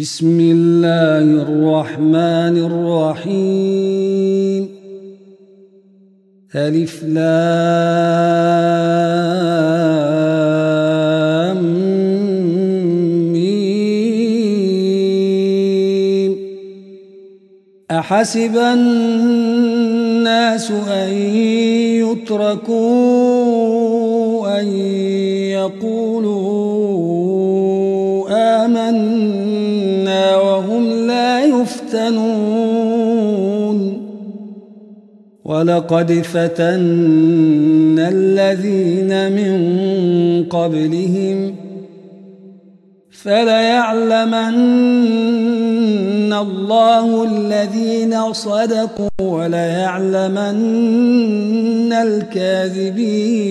بسم الله الرحمن الرحيم. ألف لام ميم. أحسب الناس أن يتركوا أن يقولوا آمنا يفتنون ولقد فتنا الذين من قبلهم فليعلمن الله الذين صدقوا وليعلمن الكاذبين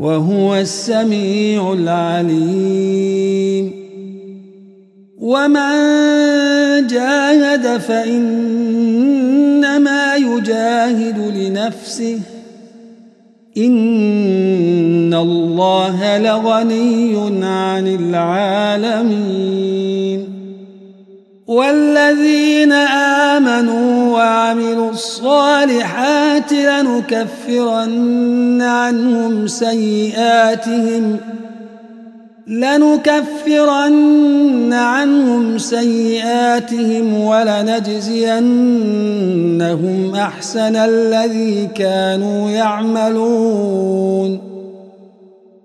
وهو السميع العليم. ومن جاهد فإنما يجاهد لنفسه. إن الله لغني عن العالمين. والذين آمنوا وعملوا الصالحات لنكفرن عنهم سيئاتهم لنكفرن عنهم سيئاتهم ولنجزينهم أحسن الذي كانوا يعملون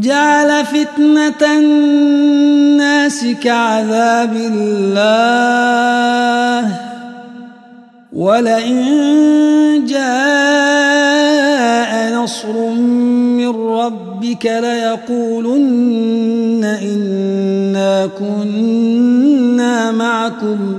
جعل فتنة الناس كعذاب الله. ولئن جاء نصر من ربك ليقولن إنا كنا معكم.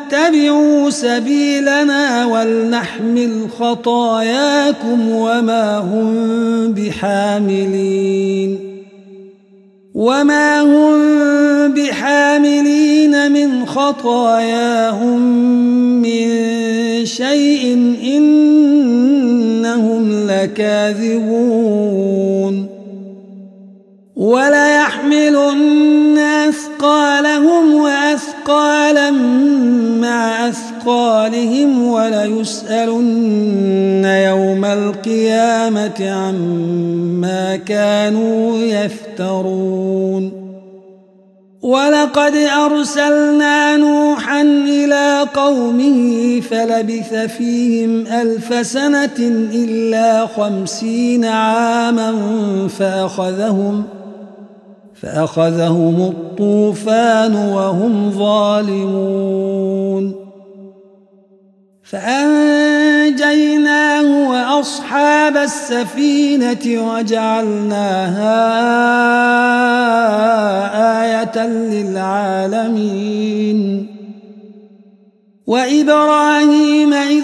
اتبعوا سبيلنا ولنحمل خطاياكم وما هم بحاملين. وما هم بحاملين من خطاياهم من شيء إنهم لكاذبون. وليحملن أثقالهم وأثقالا أثقالهم وليسألن يوم القيامة عما كانوا يفترون. ولقد أرسلنا نوحا إلى قومه فلبث فيهم ألف سنة إلا خمسين عاما فأخذهم ۖ فأخذهم الطوفان وهم ظالمون. فأنجيناه وأصحاب السفينة وجعلناها آية للعالمين. وإبراهيم إذ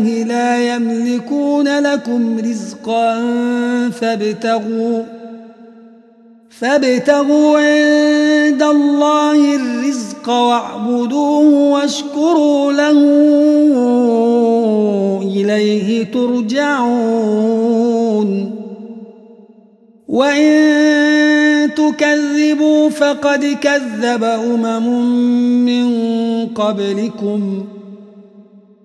الله لا يملكون لكم رزقا فابتغوا فابتغوا عند الله الرزق واعبدوه واشكروا له إليه ترجعون. وإن تكذبوا فقد كذب أمم من قبلكم.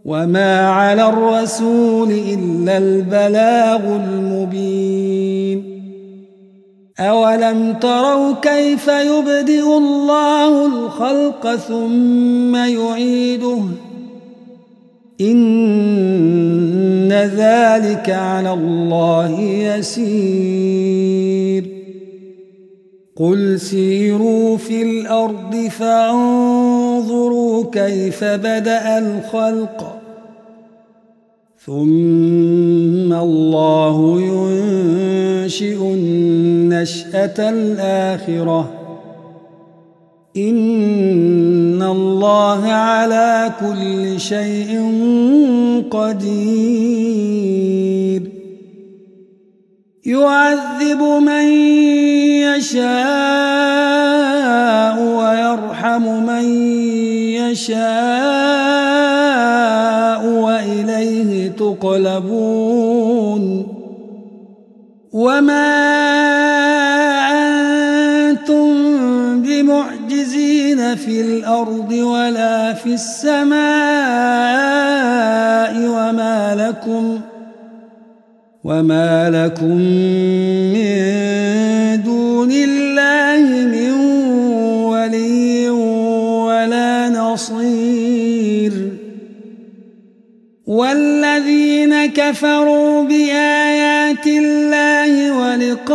وما على الرسول إلا البلاغ المبين أولم تروا كيف يبدئ الله الخلق ثم يعيده إن ذلك على الله يسير قل سيروا في الأرض فانظروا كيف بدأ الخلق. ثم الله ينشئ النشأة الآخرة. إن الله على كل شيء قدير. يعذب من يشاء ويرحم من يشاء وإليه تقلبون وما أنتم بمعجزين في الأرض ولا في السماء وما لكم وما لكم من دون الله من ولي ولا نصير والذين كفروا بآيات الله ولقائه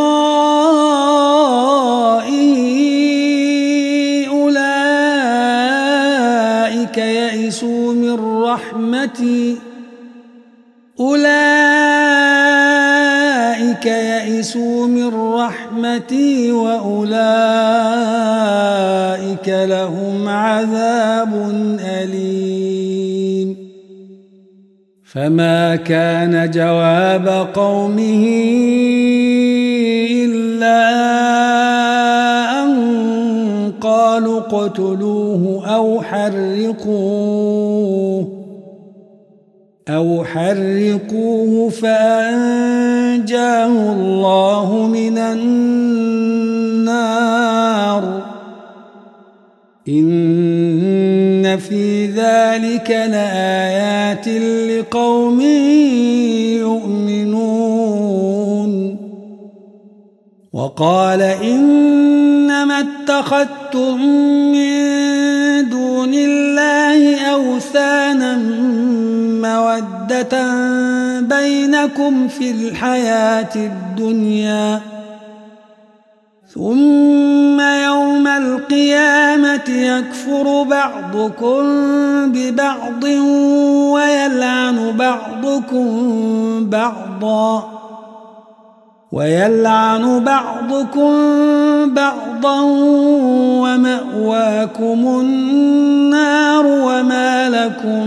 أولئك يئسوا من رحمتي أولئك رحمتي وأولئك لهم عذاب أليم. فما كان جواب قومه إلا أن قالوا اقتلوه أو حرقوه. أو حرقوه فأنجاه الله من النار إن في ذلك لآيات لقوم يؤمنون وقال إنما اتخذتم من دون الله أوثانا مودة بينكم في الحياة الدنيا. ثم يوم القيامة يكفر بعضكم ببعض ويلعن بعضكم بعضا. ويلعن بعضكم بعضا ومأواكم النار وما لكم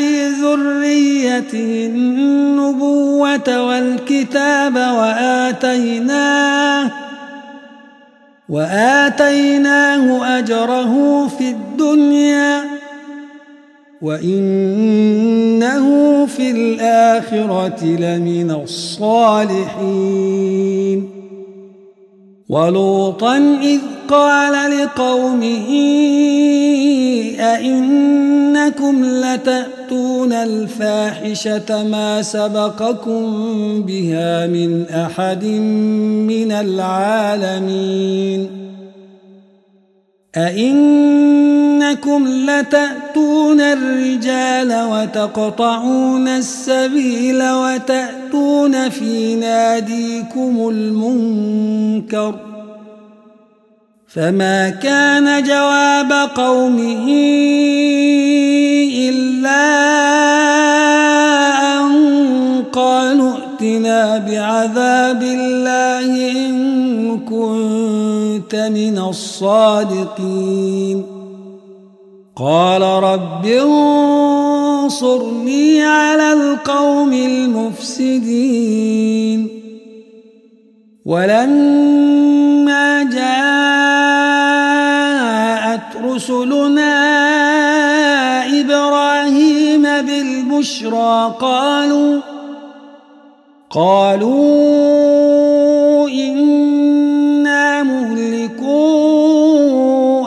في ذريته النبوة والكتاب وآتيناه وآتيناه أجره في الدنيا وإنه في الآخرة لمن الصالحين. ولوطا إذ قال لقومه أئنكم لتأتون الفاحشة ما سبقكم بها من أحد من العالمين أئنكم لتأتون الرجال وتقطعون السبيل وتأتون في ناديكم المنكر فما كان جواب قومه إلا أن قالوا ائتنا بعذاب الله إن كنت من الصادقين قال رب انصرني على القوم المفسدين. ولما جاءت رسلنا إبراهيم بالبشرى قالوا قالوا إنا مهلكو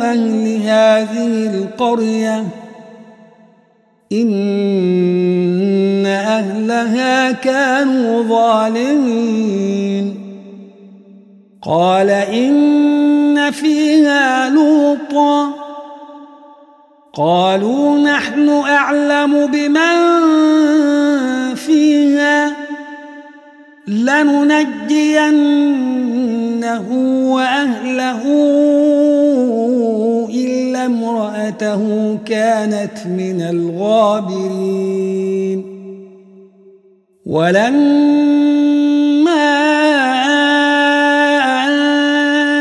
أهل هذه القرية. إن أهلها كانوا ظالمين. قال إن فيها لوطا. قالوا نحن أعلم بمن فيها. لننجينه وأهله امرأته كانت من الغابرين. ولما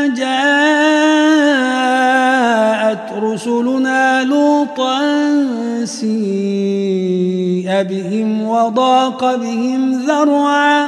جاءت رسلنا لوطا سيء بهم وضاق بهم ذرعا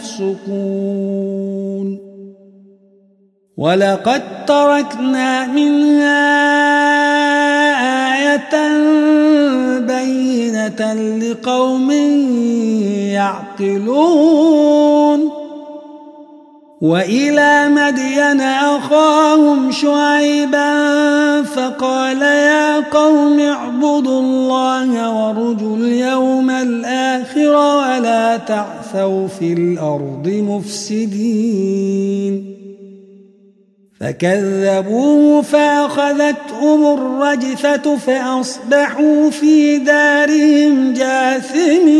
يفسقون. ولقد تركنا منها آية بينة لقوم يعقلون. وإلى مدين أخاهم شعيبا فقال يا قوم اعبدوا الله وارجوا اليوم الآخر ولا تعثوا في الأرض مفسدين فكذبوه فأخذتهم الرجفة فأصبحوا في دارهم جاثمين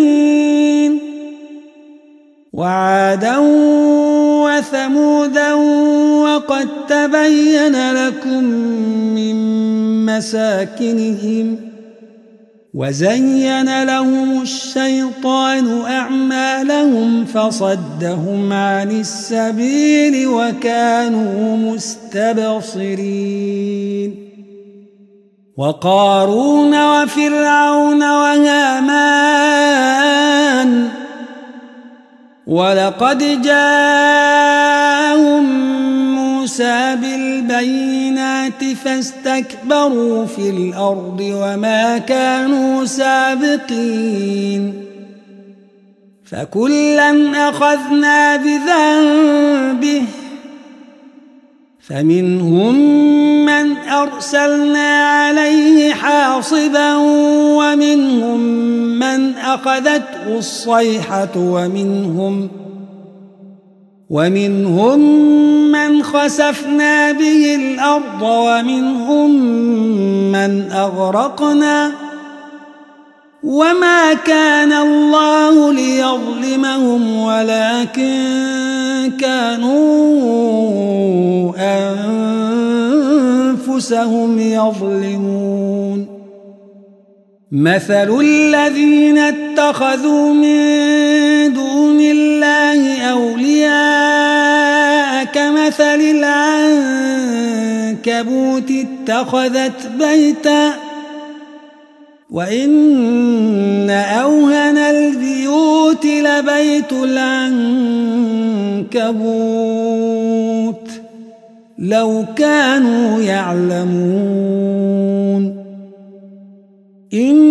وعادا وثمودا وقد تبين لكم من مساكنهم وزين لهم الشيطان أعمالهم فصدهم عن السبيل وكانوا مستبصرين. وقارون وفرعون وهامان ولقد جاءهم موسى بالبينات فاستكبروا في الأرض وما كانوا سابقين. فكلا أخذنا بذنبه فمنهم من أرسلنا عليه حاصبا ومنهم من أخذته الصيحة ومنهم ومنهم من خسفنا به الأرض ومنهم من أغرقنا. وما كان الله ليظلمهم ولكن كانوا أنفسهم يظلمون. مثل الذين اتخذوا من دون الله أولياء كمثل العنكبوت اتخذت بيتاً وإن أوهن البيوت لبيت العنكبوت لو كانوا يعلمون إن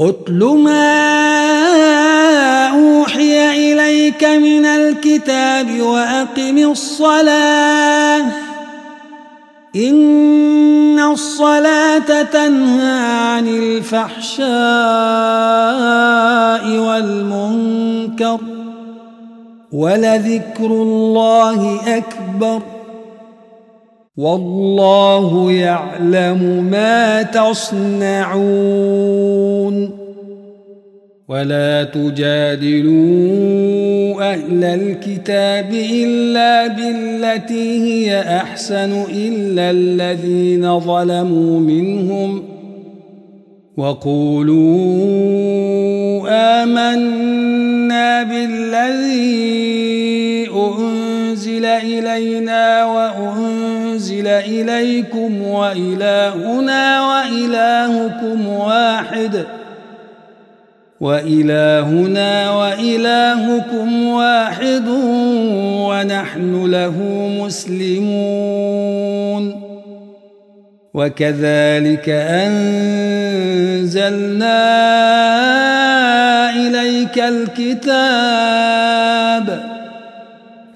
اتل ما أوحي إليك من الكتاب وأقم الصلاة. إن الصلاة تنهى عن الفحشاء والمنكر ولذكر الله أكبر. والله يعلم ما تصنعون. ولا تجادلوا أهل الكتاب إلا بالتي هي أحسن إلا الذين ظلموا منهم وقولوا آمنا بالذي أنزل إلينا وأنزل إليكم وإلهنا وإلهكم واحد ۖ. وإلهنا وإلهكم واحد ونحن له مسلمون. وكذلك أنزلنا إليك الكتاب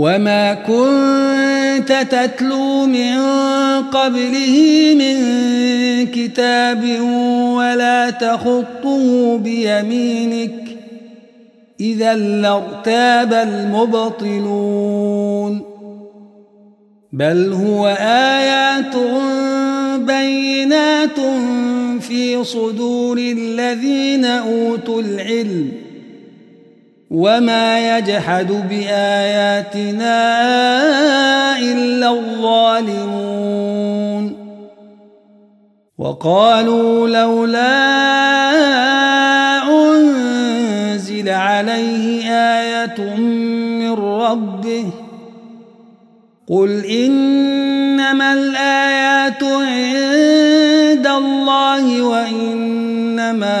وما كنت تتلو من قبله من كتاب ولا تخطه بيمينك إذا لارتاب المبطلون بل هو آيات بينات في صدور الذين أوتوا العلم وما يجحد بآياتنا إلا الظالمون وقالوا لولا عليه آية من ربه قل إنما الآيات عند الله وإنما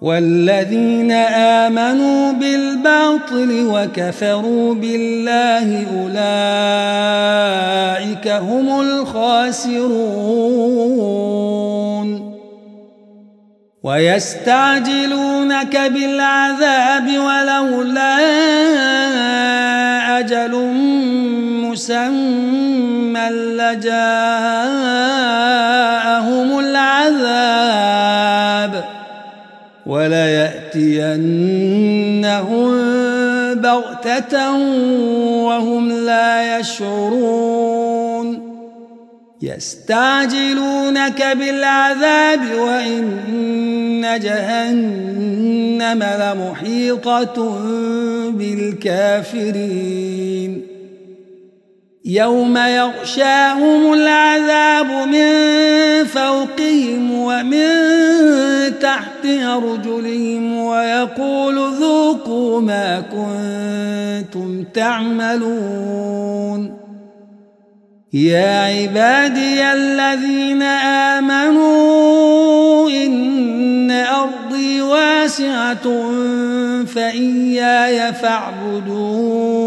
والذين آمنوا بالباطل وكفروا بالله أولئك هم الخاسرون. ويستعجلونك بالعذاب ولولا أجل مسمى لجاءهم بغتة وهم لا يشعرون. يستعجلونك بالعذاب وإن جهنم لمحيطة بالكافرين. يوم يغشاهم العذاب من فوقهم ومن تحت أرجلهم ويقول ذوقوا ما كنتم تعملون. يا عبادي الذين آمنوا إن أرضي واسعة فإياي فاعبدون.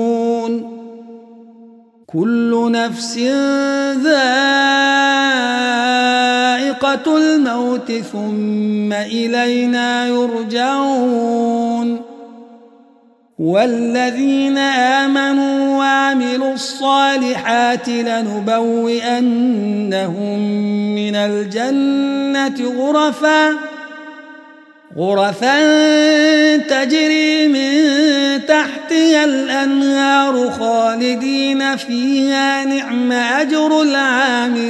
كل نفس الموت ثم إلينا يرجعون. والذين آمنوا وعملوا الصالحات لنبوئنهم من الجنة غرفاً غرفا تجري من تحتها الأنهار خالدين فيها نعم أجر العاملين.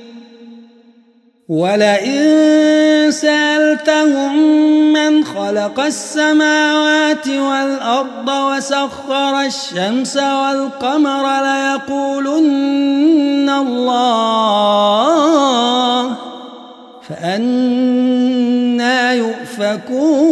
ولئن سألتهم من خلق السماوات والأرض وسخر الشمس والقمر ليقولن الله فأنا يؤفكون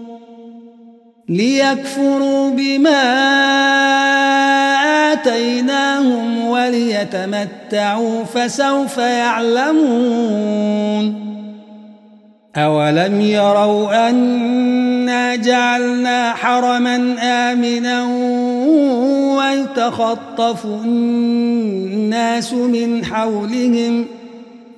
ليكفروا بما آتيناهم وليتمتعوا فسوف يعلمون. أولم يروا أنا جعلنا حرما آمنا ويتخطف الناس من حولهم